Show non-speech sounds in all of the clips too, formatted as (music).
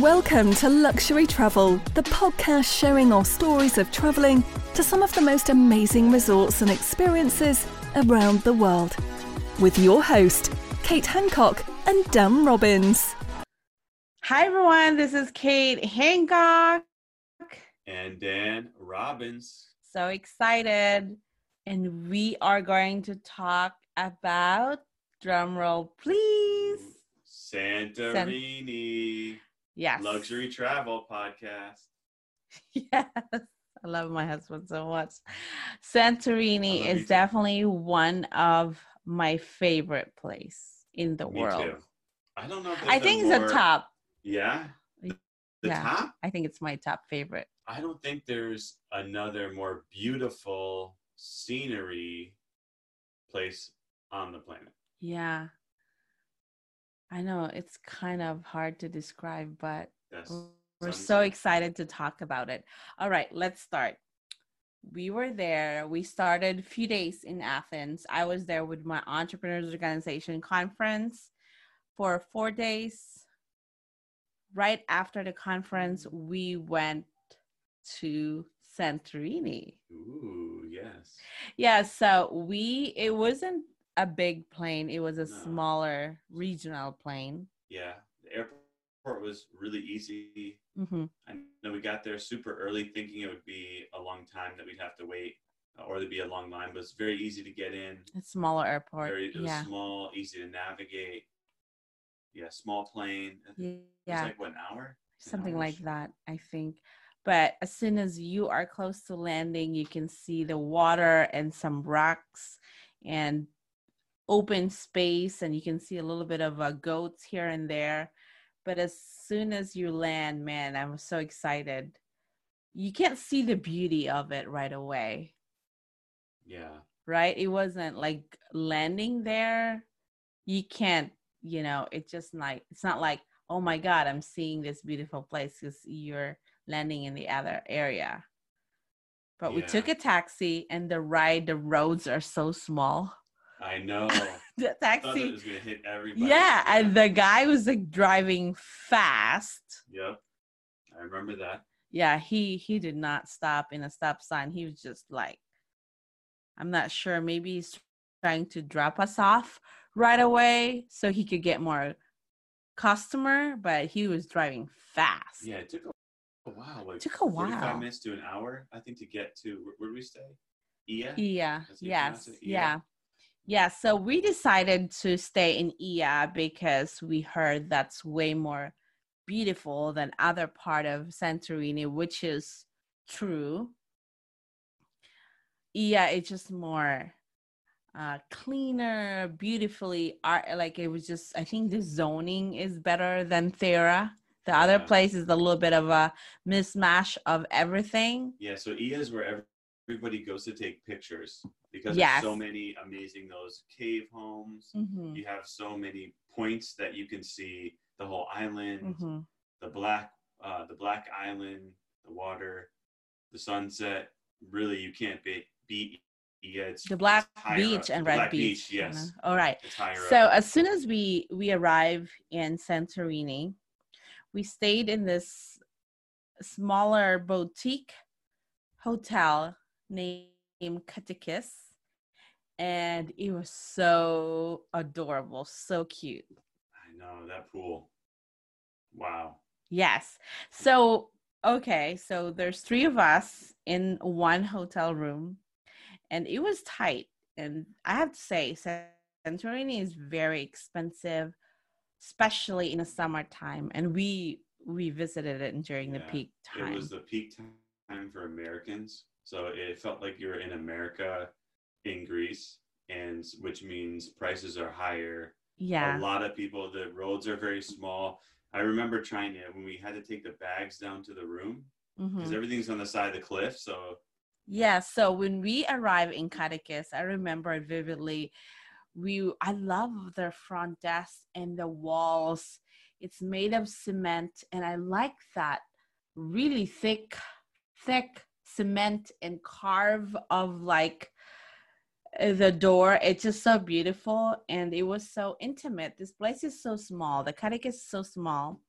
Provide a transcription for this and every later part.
Welcome to Luxury Travel, the podcast sharing our stories of traveling to some of the most amazing resorts and experiences around the world. With your host, Kate Hancock and Dan Robbins. Hi, everyone. This is Kate Hancock. And Dan Robbins. So excited. And we are going to talk about, drumroll, please. Santorini. Yes. Luxury travel podcast. (laughs) Yes. I love my husband so much. Santorini is definitely one of my favorite place in the Me world. too. I don't know. If I think a it's more- a top. Yeah. The yeah. top? I think it's my top favorite. I don't think there's another more beautiful scenery place on the planet. Yeah. I know it's kind of hard to describe, but That's we're so excited to talk about it. All right, let's start. We were there. We started a few days in Athens. I was there with my entrepreneurs organization conference for four days. Right after the conference, mm. we went to Santorini. Ooh, yes. Yeah, so we it wasn't a big plane, it was a No. smaller regional plane. Yeah. The airport was really easy. hmm I know we got there super early thinking it would be a long time that we'd have to wait uh, or there'd be a long line, but it's very easy to get in. A smaller airport. Very, it was yeah. small, easy to navigate. Yeah, small plane. Was Yeah. like what, an hour? An something like that i think but as soon as you are close to landing you can see the water and some rocks and open space and you can see a little bit of uh, goats here and there. But as soon as you land man i'm so excited. You can't see the beauty of it right away. Yeah. right? It wasn't like landing there. You can't you know it's just like it's not like oh my god i'm seeing this beautiful place because you're landing in the other area. But we took a taxi and the ride the roads are so small I know. (laughs) the taxi was gonna hit everybody. yeah and the guy was like driving fast Yep. I remember that. yeah he he did not stop in a stop sign he was just like i'm not sure maybe he's trying to drop us off right away so he could get more customer but he was driving fast Yeah, it took a, while. Like Took a while. Five minutes to an hour, I think, to get to where, where did we stay? Yeah you yes it? Yeah yeah so we decided to stay in Oia because we heard that's way more beautiful than other part of santorini which is true. Yeah it's just more uh cleaner beautifully art like it was just i think the zoning is better than thera. The other Yeah. place is a little bit of a mismatch of everything. Yeah, so Oia is where everybody goes to take pictures because Yes. there's so many amazing those cave homes. Mhm, You have so many points that you can see the whole island, mhm. the black, uh, the black island, the water, the sunset. Really, you can't beat. It's the black beach and red Black beach, you Yes, know. all right so up. as soon as we we arrive in santorini we stayed in this smaller boutique hotel named Katikies and it was so adorable so cute I know that pool. Wow. Yes. So, okay, so there's three of us in one hotel room and it was tight. And I have to say, Santorini is very expensive, especially in the summertime. And we we visited it during yeah, the peak time. It was the peak time for Americans. So it felt like you were in America in Greece, and which means prices are higher. Yeah. A lot of people, the roads are very small. I remember trying to when we had to take the bags down to the room because mm-hmm. everything's on the side of the cliff. So yeah, so when we arrived in Katikies, I remember vividly. We I love their front desk and the walls. It's made of cement, and I like that really thick, thick cement and carve of like the door. It's just so beautiful and it was so intimate. This place is so small. The Kadik is so small.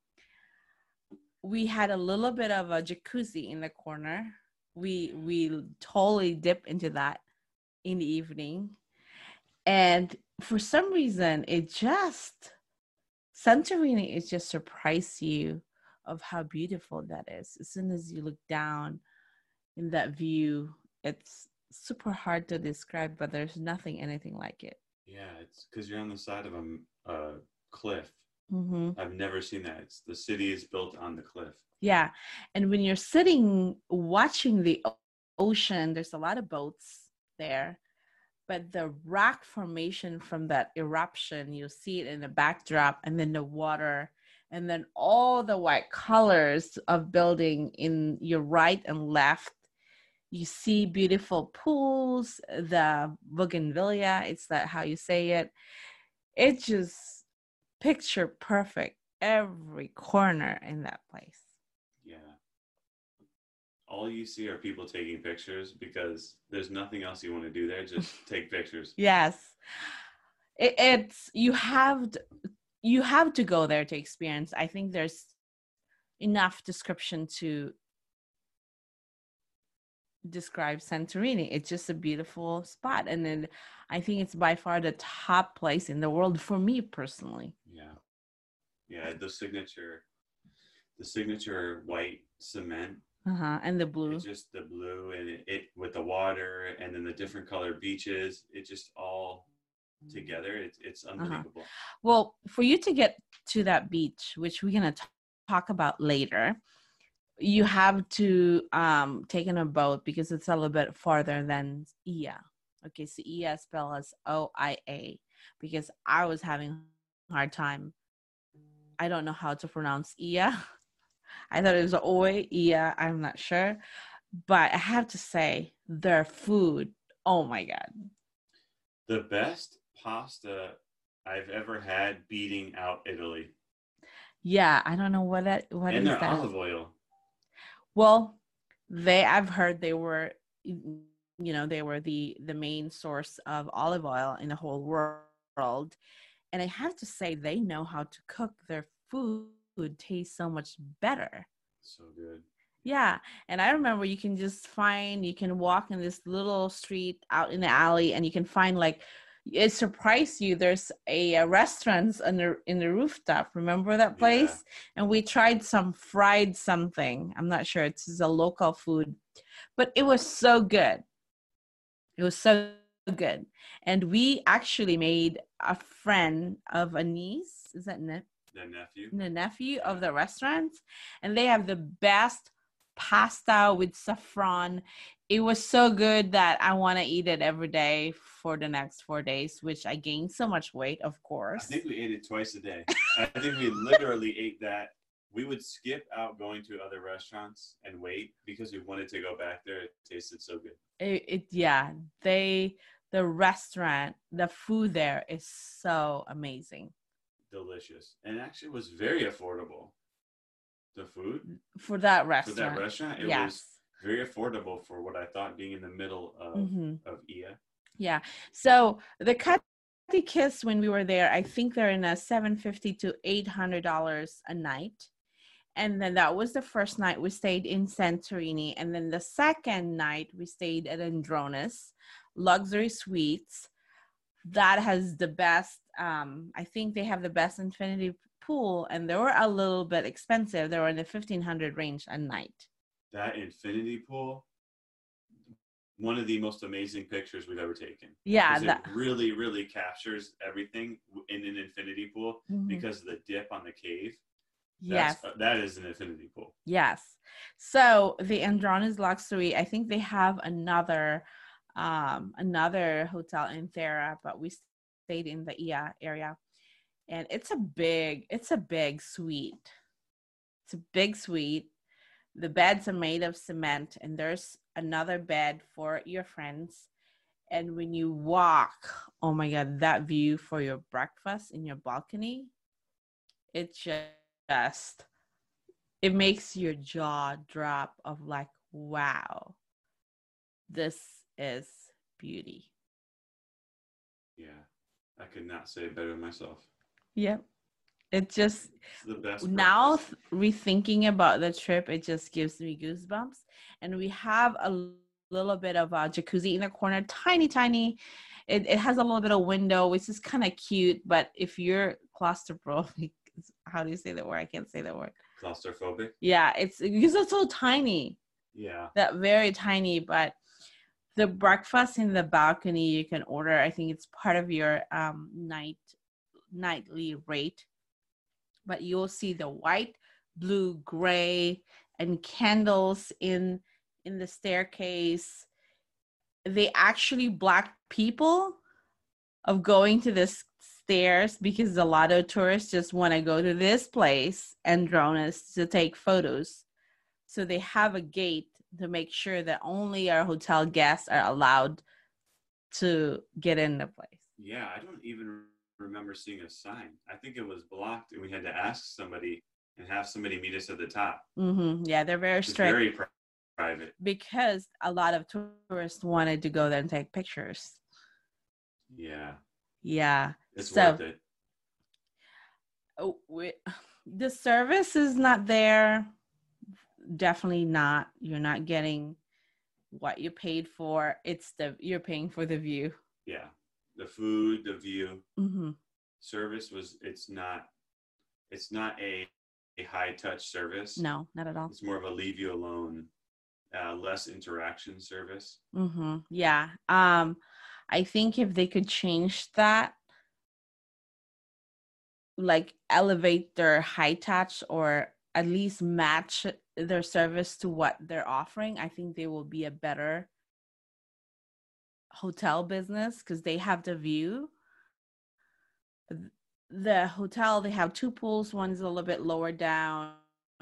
We had a little bit of a jacuzzi in the corner. We we totally dip into that in the evening. And for some reason it just santorini is just surprise you of how beautiful that is. As soon as you look down in that view it's super hard to describe but there's nothing anything like it. Yeah it's because you're on the side of a, a cliff. Mm-hmm. i've never seen that. It's the city is built on the cliff. Yeah and when you're sitting watching the ocean there's a lot of boats there but the rock formation from that eruption you see it in the backdrop and then the water and then all the white colors of building in your right and left you see beautiful pools the bougainvillea it's that how you say it. It's just picture perfect every corner in that place. Yeah. All you see are people taking pictures because there's nothing else you want to do there just (laughs) take pictures. Yes. It, it's you have to, you have to go there to experience. I think there's enough description to describe Santorini. It's just a beautiful spot. And then I think it's by far the top place in the world for me personally. Yeah. Yeah, the signature the signature white cement. Uh-huh. And the blue. It's just the blue and it, it with the water and then the different color beaches. It just all together. It's it's uh-huh. unbelievable. Uh-huh. Well, for you to get to that beach, which we're gonna t- talk about later, you have to um take in a boat because it's a little bit farther than Oia. Okay, so Oia spelled as O I A because I was having a hard time. I don't know how to pronounce Oia. (laughs) I thought it was Oi, Ia, I'm not sure. But I have to say, their food, oh my God. The best pasta I've ever had beating out Italy. Yeah, I don't know what that what and is their that. olive oil. Well, they I've heard they were you know, they were the the main source of olive oil in the whole world. And I have to say they know how to cook their food taste so much better. So good. Yeah. And I remember you can just find, you can walk in this little street out in the alley and you can find like it surprised you. There's a, uh, a restaurant in the in the rooftop. Remember that place? Yeah. and we tried some fried something. I'm not sure. It's a local food. But it was so good. It was so good. And we actually made a friend of a niece. Is that ne- the nephew? the nephew of the restaurant. And they have the best pasta with saffron it was so good that I want to eat it every day for the next four days, which I gained so much weight, of course. I think we ate it twice a day. (laughs) I think we literally ate that. We would skip out going to other restaurants and wait because we wanted to go back there. It tasted so good. It, it yeah, they the restaurant, the food there is so amazing. Delicious. And actually was very affordable. The food for that restaurant. For that restaurant, it yes. was very affordable for what I thought being in the middle of mm-hmm. of Oia. Yeah. So the cut kiss when we were there, I think they're in a seven fifty to eight hundred dollars a night. And then that was the first night we stayed in Santorini. And then the second night we stayed at Andronis Luxury Suites. That has the best, um, I think they have the best infinity pool, and they were a little bit expensive. They were in the fifteen hundred range a night. That infinity pool, one of the most amazing pictures we've ever taken. Yeah. that, it really, really captures everything in an infinity pool Mhm. because of the dip on the cave. yes. That's, uh, that is an infinity pool. Yes. So the Andronis Luxury, I think they have another um another hotel in Thera, but we stayed in the Oia area. And it's a big, it's a big suite. It's a big suite. The beds are made of cement and there's another bed for your friends. And when you walk, oh my god, that view for your breakfast in your balcony it just it makes your jaw drop of like wow this is beauty Yeah, I could not say it better myself. Yep. It just the best. now rethinking about the trip it just gives me goosebumps. And we have a little bit of a jacuzzi in the corner tiny tiny. It, it has a little bit of window which is kind of cute but if you're claustrophobic (laughs) how do you say that word? I can't say that word. Claustrophobic. yeah it's because it's so tiny. Yeah, that very tiny but the breakfast in the balcony you can order i think it's part of your um night nightly rate but you'll see the white blue gray and candles in in the staircase they actually black people of going to this stairs because a lot of tourists just want to go to this place and drones to take photos so they have a gate to make sure that only our hotel guests are allowed to get in the place. yeah. I don't even remember seeing a sign. I think it was blocked, and we had to ask somebody and have somebody meet us at the top. Mm-hmm. Yeah, they're very strict very pri- private. because a lot of tourists wanted to go there and take pictures. Yeah, Yeah. it's So- worth it. Oh, we, (sighs) the service is not there. Definitely not. You're not getting what you paid for. It's the you're paying for the view. Yeah, the food, the view, hmm service was. It's not. It's not a, a high touch service. No, not at all. It's more of a leave you alone, uh, less interaction service. Mm-hmm. Yeah. Um, I think if they could change that, like elevate their high touch or at least match their service to what they're offering, I think they will be a better hotel business because they have the view. The hotel, they have two pools. One's a little bit lower down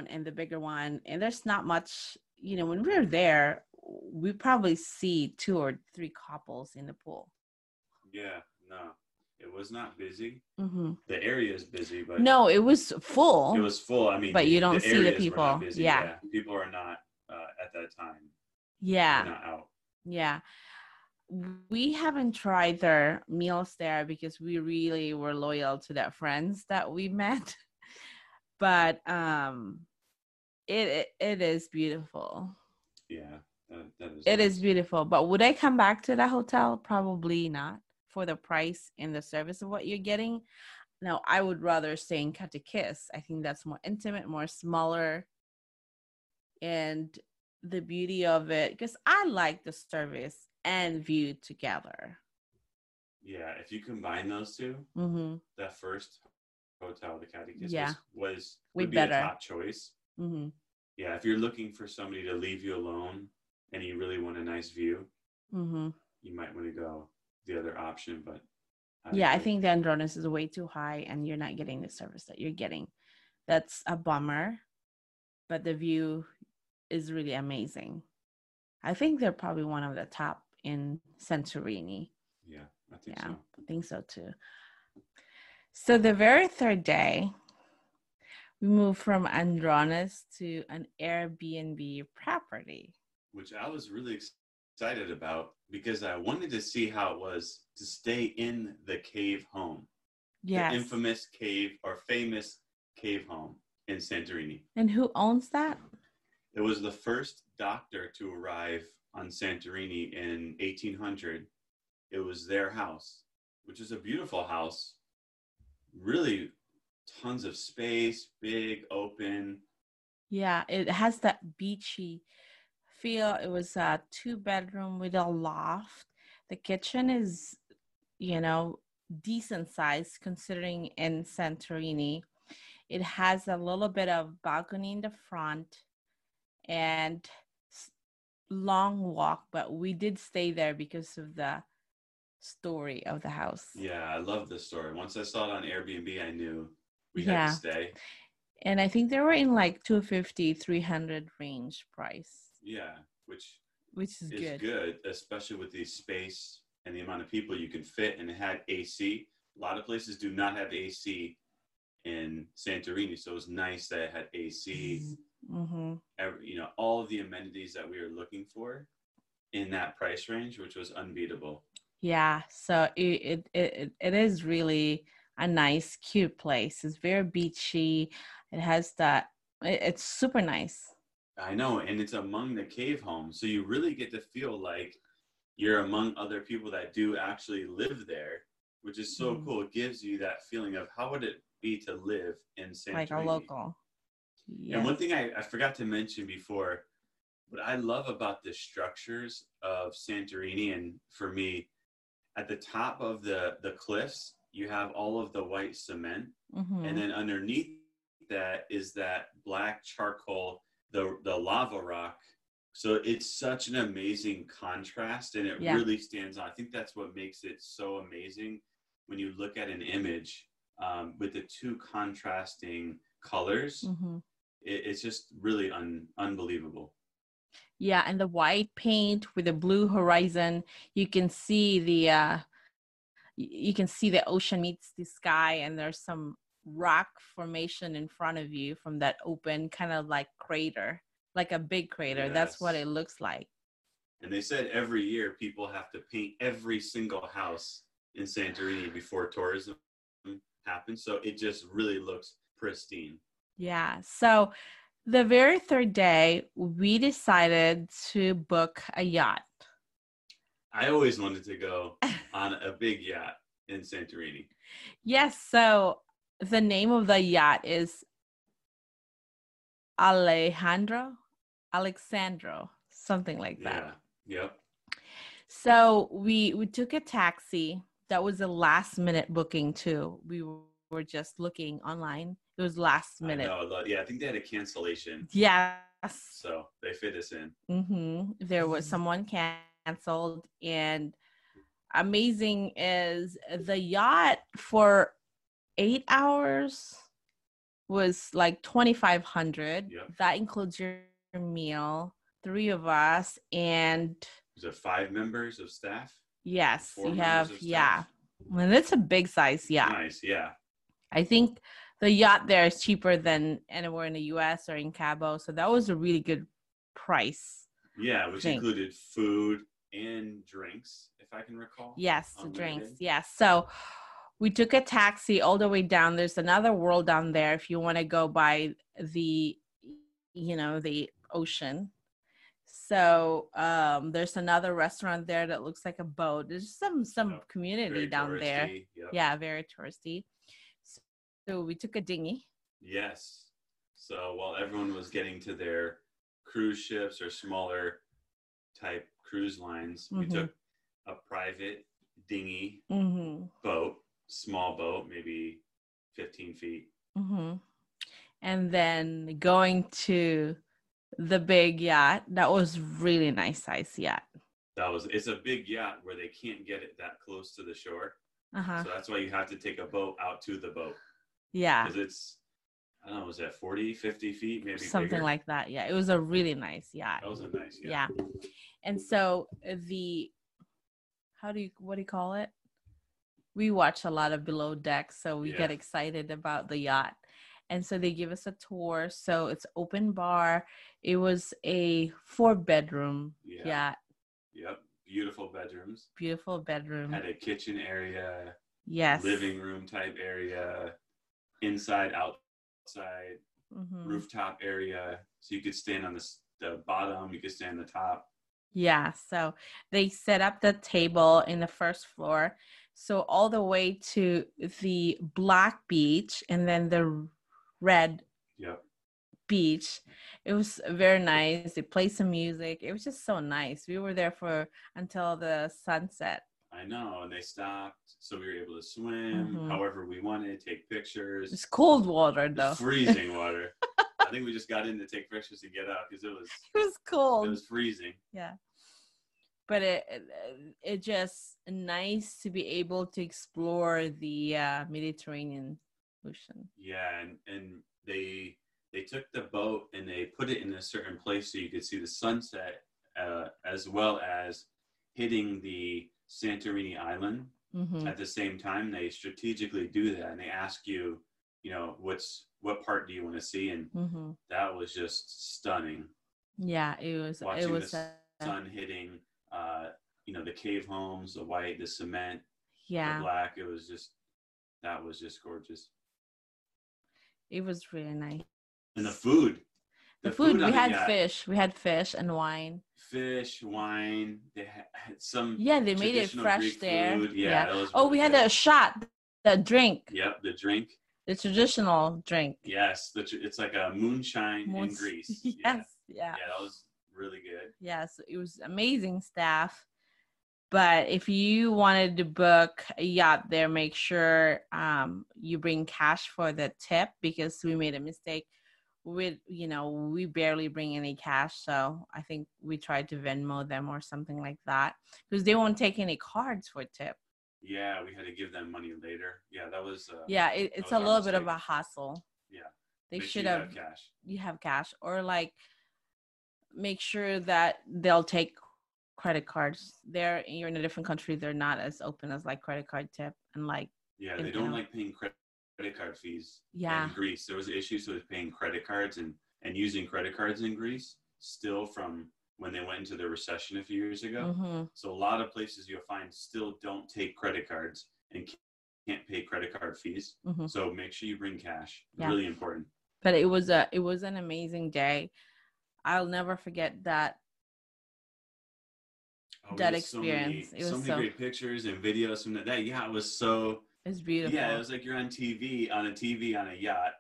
and the bigger one. And there's not much, you know, when we're there, we probably see two or three couples in the pool. Yeah, no, it was not busy. hmm The area is busy, but No, it was full. it was full. I mean, But you don't see the were not people. busy. Yeah. people are not uh, at that time. yeah. Not out. Yeah. We haven't tried their meals there because we really were loyal to their friends that we (laughs) met. But um it it, it is beautiful. Yeah, that, that is. It nice. is beautiful. But would I come back to the hotel? Probably not for the price and the service of what you're getting. No, I would rather stay in Katikies. I think that's more intimate, more smaller. And the beauty of it, because I like the service and view together. Yeah, if you combine those two, Mm-hmm. that first hotel, the Katikies, Yeah. was, was Way would be better. a top choice. Mm-hmm. Yeah, if you're looking for somebody to leave you alone and you really want a nice view, Mm-hmm. you might want to go the other option. But Yeah, I think the Andronis is way too high and you're not getting the service that you're getting. That's a bummer. But the view is really amazing. I think they're probably one of the top in Santorini. Yeah, I think Yeah, so. I think so too. So the very third day, we moved from Andronis to an Airbnb property. Which I was really excited about because I wanted to see how it was to stay in the cave home, Yes. the infamous cave or famous cave home in Santorini. and who owns that? It was the first doctor to arrive on Santorini in 1800. It was their house, which is a beautiful house, really tons of space, big, open. Yeah, it has that beachy feel. It was a two bedroom with a loft. The kitchen is, you know, decent size considering in Santorini. It has a little bit of balcony in the front and long walk, but we did stay there because of the story of the house. Yeah, I love this story. Once I saw it on Airbnb, I knew we had to stay. And I think they were in like 250, 300 range price, Yeah, which which is is good. good. especially with the space and the amount of people you can fit. And it had AC. A lot of places do not have AC in Santorini, so it was nice that it had AC. Mm-hmm. Every, you know, all of the amenities that we were looking for in that price range, which was unbeatable. Yeah, so it, it it it is really a nice, cute place. It's very beachy. It has that. it- It's super nice. I know, and it's among the cave homes, so you really get to feel like you're among other people that do actually live there, which is so Mhm. cool. It gives you that feeling of how would it be to live in San like a local. And one thing I, I forgot to mention before, what I love about the structures of Santorini, and for me, at the top of the the cliffs, you have all of the white cement, Mhm. and then underneath that is that black charcoal, the the lava rock. So it's such an amazing contrast, and it Yeah. really stands out. I think that's what makes it so amazing when you look at an image um, with the two contrasting colors. Mhm. It, it's just really un, unbelievable. Yeah, and the white paint with the blue horizon, you can see the uh, you can see the ocean meets the sky and there's some rock formation in front of you from that open kind of like crater, like a big crater. That's what it looks like. And they said every year people have to paint every single house in Santorini before tourism happens. So it just really looks pristine. Yeah. So the very third day, we decided to book a yacht. I always wanted to go (laughs) on a big yacht in Santorini. Yes. So the name of the yacht is Alejandro, Alexandro, something like that. Yeah. Yep. So we we took a taxi. That was a last minute booking too. We were just looking online. It was last I minute. know. Yeah, I think they had a cancellation. Yes. So they fit us in. hmm There was someone canceled, and amazing is the yacht for eight hours was like twenty five hundred. Yep. That includes your meal, three of us, and Is it five members of staff? yes, Four you have yeah, and it's a big size Yeah. Nice. Yeah. I think the yacht there is cheaper than anywhere in the U.S. or in Cabo, so that was a really good price. Yeah, which Drink. included food and drinks, if I can recall. Yes, the drinks. Yes. So we took a taxi all the way down. There's another world down there if you want to go by the, you know, the ocean. So um, there's another restaurant there that looks like a boat. There's some some Yep, community Very down there. yep. Yeah, very touristy. So we took a dinghy. Yes. So while everyone was getting to their cruise ships or smaller type cruise lines, we Mhm. took a private dinghy Mm-hmm. boat, small boat, maybe 15 feet. Mm-hmm. And then going to the big yacht. That was really nice size yacht. That was it's a big yacht where they can't get it that close to the shore. Uh-huh. So that's why you have to take a boat out to the boat Yeah. because it's I don't know, was that 40, 50 feet, maybe Something bigger? like that. Yeah. It was a really nice yacht. that was a nice yacht. yeah. And so uh, the how do you what do you call it? We watch a lot of below deck, so we get excited about the yacht. And so they give us a tour. So it's open bar. It was a four bedroom Yeah. yacht. Yep. Beautiful bedrooms. Beautiful bedroom. Had a kitchen area, Yes. living room type area, inside, outside, Mhm. rooftop area. So you could stand on the, the bottom, you could stand on the top. Yeah, so they set up the table in the first floor. So all the way to the black beach and then the red Yep. beach. It was very nice. They played some music. It was just so nice. We were there for until the sunset. I know. And they stopped, so we were able to swim Mhm. however we wanted, take pictures. It's cold water It's though. freezing water. I think we just got in to take pictures and get out because it was (laughs) It was cold. it was freezing. yeah but it, it it just nice to be able to explore the uh, mediterranean ocean Yeah, and and they they took the boat and they put it in a certain place so you could see the sunset, uh, as well as hitting the Santorini island hmm at the same time. They strategically do that, and they ask you, you know, what's what part do you want to see, and hmm that was just stunning. yeah it was it was the sun hitting, uh, you know, the cave homes, the white, the cement, the yeah black. It was just that was just gorgeous, it was really nice and the food. The, food, on we had fish we had fish and wine fish, wine. They had some. yeah they made it fresh Greek there food. Yeah. was oh really we had a shot the drink Yep, the drink. the traditional drink Yes, the tr- it's like a moonshine in Greece. (laughs) yes Yeah. yeah yeah, that was really good. yes it was amazing staff but if you wanted to book a yacht there make sure um, you bring cash for the tip because we made a mistake with you know we barely bring any cash so i think we tried to venmo them or something like that because they won't take any cards for tip Yeah, we had to give them money later. Yeah, that was. Uh, yeah it, it's a little bit of a hassle Yeah. they make sure should you have cash. you have cash or like make sure that they'll take credit cards there you're in a different country they're not as open as like credit card tip and like Yeah, they don't know. like paying cre- credit card fees. Yeah. In Greece, there was issues with paying credit cards and and using credit cards in Greece still from when they went into the recession a few years ago. mhm. So a lot of places you'll find still don't take credit cards and can't pay credit card fees. Mhm. So make sure you bring cash. Yeah. Really important. but it was a it was an amazing day i'll never forget that Oh, That had so many- experience, it so was many so- great pictures and videos from that. That it was so it's beautiful yeah. It was like you're on TV on a TV on a yacht,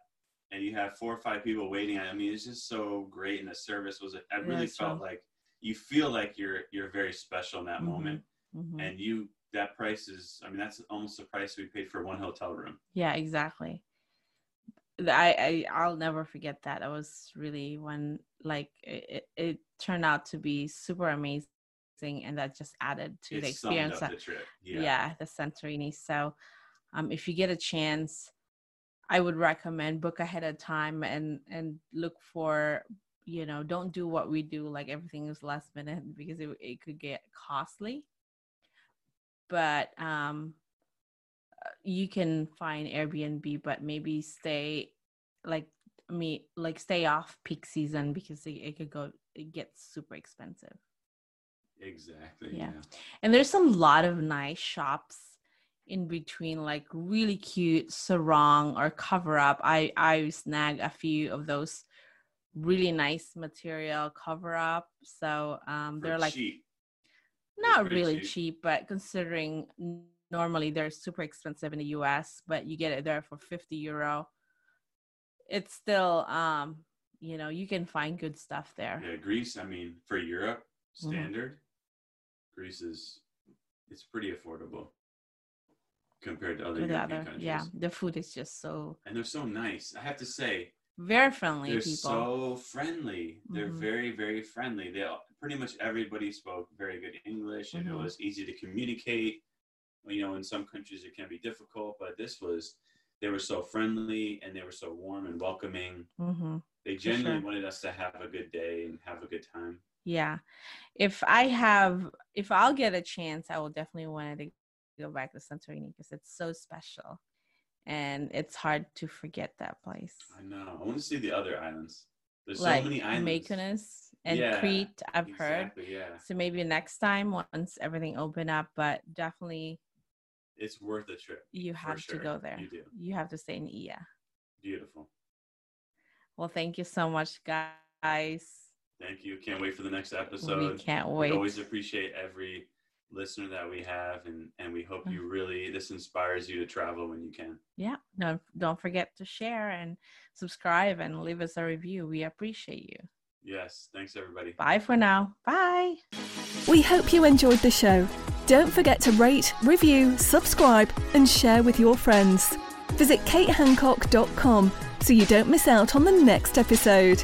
and you have four or five people waiting. I mean, it's just so great, and the service was. I really felt so- like you feel like you're you're very special in that Mhm. moment, Mhm. and you that price is. I mean, that's almost the price we paid for one hotel room. yeah exactly I, I i'll never forget that that was really when like it, it, turned out to be super amazing and that just added to the it summed experience the trip. yeah. Yeah. the Santorini. So, um, if you get a chance, I would recommend book ahead of time and and look for you know don't do what we do like everything is last minute (laughs) because it it could get costly. But um, you can find Airbnb, but maybe stay like me like stay off peak season because it, it could go it gets super expensive. Exactly. Yeah. Yeah. And there's a lot of nice shops in between, like really cute sarong or cover up. I I snag a few of those really nice material cover up. So um, they're like cheap. not really cheap. cheap, but considering normally they're super expensive in the US, but you get it there for 50 euro. It's still um, you know, you can find good stuff there. Yeah, Greece. I mean, for Europe Mhm. standard, Greece is it's pretty affordable compared to other European other, countries. yeah, the food is just so and they're so nice. I have to say, very friendly they're people. so friendly. They're Mhm. very, very friendly. They pretty much everybody spoke very good English, and Mhm. it was easy to communicate. You know, in some countries it can be difficult, but this was. They were so friendly and they were so warm and welcoming. hmm They genuinely sure. wanted us to have a good day and have a good time. Yeah. If I have, if I'll get a chance, I will definitely want to go back to Santorini because it's so special, and it's hard to forget that place. I know. I want to see the other islands. There's like so many islands. Mykonos and Yeah, Crete, I've heard. Yeah. So maybe next time once everything open up, but definitely It's worth a trip. you have sure. to go there. You do. You have to stay in Oia. Beautiful. Well, thank you so much, guys. Thank you. Can't wait for the next episode. we can't We wait. always appreciate every listener that we have and and we hope mm. you really this inspires you to travel when you can Yeah. Don't don't forget to share and subscribe and leave us a review. We appreciate you. yes thanks everybody Bye for now. Bye. We hope you enjoyed the show. Don't forget to rate, review, subscribe, and share with your friends. Visit katehancock.com so you don't miss out on the next episode.